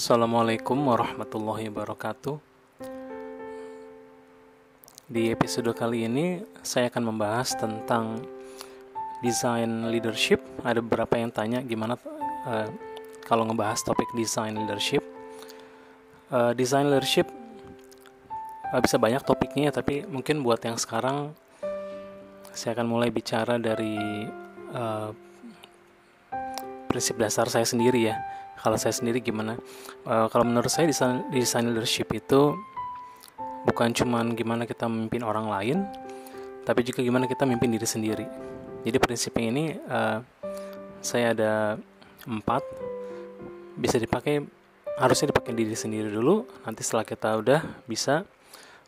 Assalamualaikum warahmatullahi wabarakatuh. Di episode kali ini saya akan membahas tentang design leadership. Ada beberapa yang tanya gimana uh, kalau ngebahas topik design leadership. Uh, design leadership uh, bisa banyak topiknya, tapi mungkin buat yang sekarang saya akan mulai bicara dari uh, prinsip dasar saya sendiri ya kalau saya sendiri gimana? Uh, kalau menurut saya desain desain leadership itu bukan cuman gimana kita memimpin orang lain tapi juga gimana kita memimpin diri sendiri. Jadi prinsipnya ini uh, saya ada empat. Bisa dipakai harusnya dipakai diri sendiri dulu. Nanti setelah kita udah bisa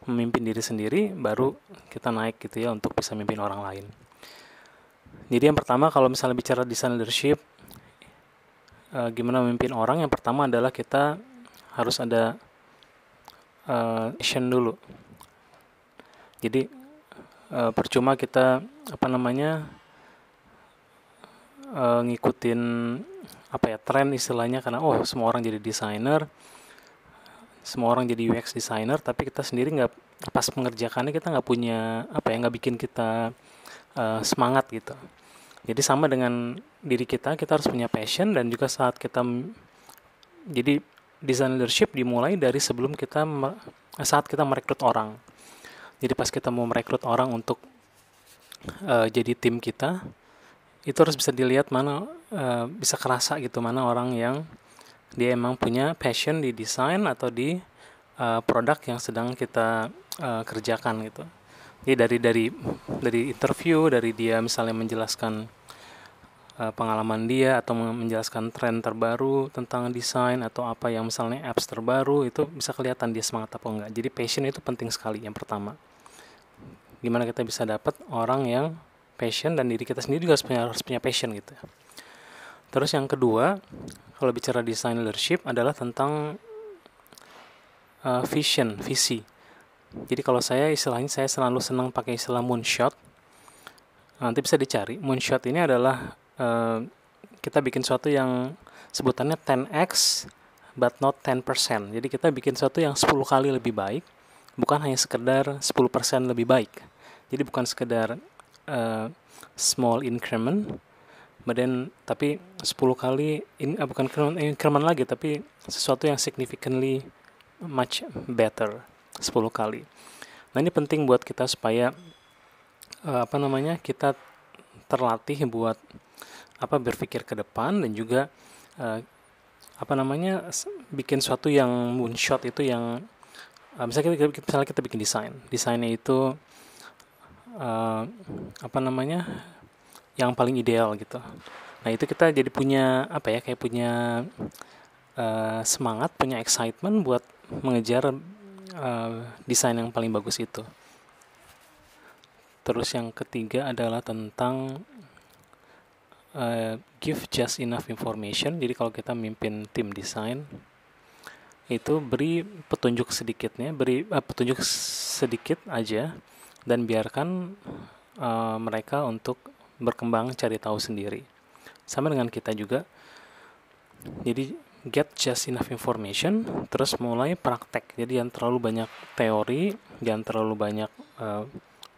memimpin diri sendiri baru kita naik gitu ya untuk bisa memimpin orang lain. Jadi yang pertama kalau misalnya bicara desain leadership uh, gimana memimpin orang yang pertama adalah kita harus ada uh, action dulu. Jadi uh, percuma kita apa namanya uh, ngikutin apa ya tren istilahnya karena oh semua orang jadi desainer semua orang jadi UX designer tapi kita sendiri nggak pas mengerjakannya kita nggak punya apa ya nggak bikin kita uh, semangat gitu jadi sama dengan diri kita, kita harus punya passion dan juga saat kita jadi design leadership dimulai dari sebelum kita saat kita merekrut orang. Jadi pas kita mau merekrut orang untuk uh, jadi tim kita, itu harus bisa dilihat mana uh, bisa kerasa gitu mana orang yang dia emang punya passion di desain atau di uh, produk yang sedang kita uh, kerjakan gitu. Jadi dari dari dari interview dari dia misalnya menjelaskan uh, pengalaman dia atau menjelaskan tren terbaru tentang desain atau apa yang misalnya apps terbaru itu bisa kelihatan dia semangat apa enggak. Jadi passion itu penting sekali yang pertama. Gimana kita bisa dapat orang yang passion dan diri kita sendiri juga harus punya, harus punya passion gitu. Terus yang kedua, kalau bicara design leadership adalah tentang uh, vision, visi jadi kalau saya istilahnya saya selalu senang pakai istilah moonshot. Nanti bisa dicari. Moonshot ini adalah uh, kita bikin sesuatu yang sebutannya 10x but not 10%. Jadi kita bikin sesuatu yang 10 kali lebih baik, bukan hanya sekedar 10% lebih baik. Jadi bukan sekedar uh, small increment, then tapi 10 kali in, uh, bukan increment lagi tapi sesuatu yang significantly much better 10 kali. Nah, ini penting buat kita supaya uh, apa namanya? kita terlatih buat apa berpikir ke depan dan juga uh, apa namanya? bikin sesuatu yang moonshot itu yang uh, misalnya kita, misalnya kita bikin desain. Desainnya itu uh, apa namanya? yang paling ideal gitu. Nah, itu kita jadi punya apa ya? kayak punya uh, semangat, punya excitement buat mengejar uh, desain yang paling bagus itu. Terus yang ketiga adalah tentang uh, give just enough information. Jadi kalau kita mimpin tim desain itu beri petunjuk sedikitnya, beri uh, petunjuk sedikit aja dan biarkan uh, mereka untuk berkembang cari tahu sendiri. Sama dengan kita juga. Jadi get just enough information terus mulai praktek. Jadi yang terlalu banyak teori jangan terlalu banyak uh,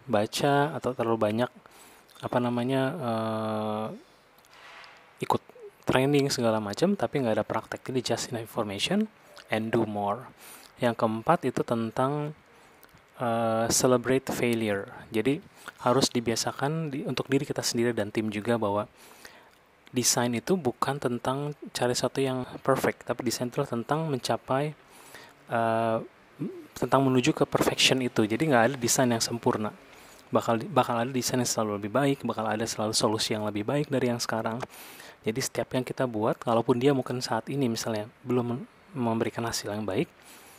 baca atau terlalu banyak apa namanya uh, ikut training segala macam tapi nggak ada praktek. Jadi just enough information and do more. Yang keempat itu tentang uh, celebrate failure. Jadi harus dibiasakan di, untuk diri kita sendiri dan tim juga bahwa desain itu bukan tentang cari satu yang perfect, tapi desain itu tentang mencapai uh, tentang menuju ke perfection itu. Jadi nggak ada desain yang sempurna. Bakal bakal ada desain yang selalu lebih baik, bakal ada selalu solusi yang lebih baik dari yang sekarang. Jadi setiap yang kita buat, kalaupun dia mungkin saat ini misalnya belum memberikan hasil yang baik,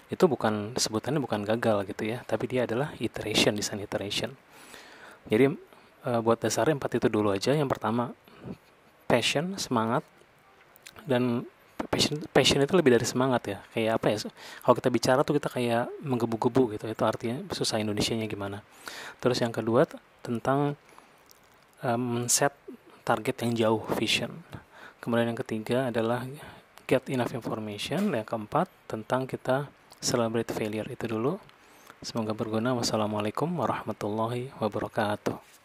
itu bukan sebutannya bukan gagal gitu ya, tapi dia adalah iteration, desain iteration. Jadi uh, buat dasarnya empat itu dulu aja. Yang pertama passion semangat dan passion passion itu lebih dari semangat ya. Kayak apa ya kalau kita bicara tuh kita kayak menggebu-gebu gitu itu artinya susah Indonesia nya gimana. Terus yang kedua tentang um, set target yang jauh vision. Kemudian yang ketiga adalah get enough information. Yang keempat tentang kita celebrate failure itu dulu. Semoga berguna. Wassalamualaikum warahmatullahi wabarakatuh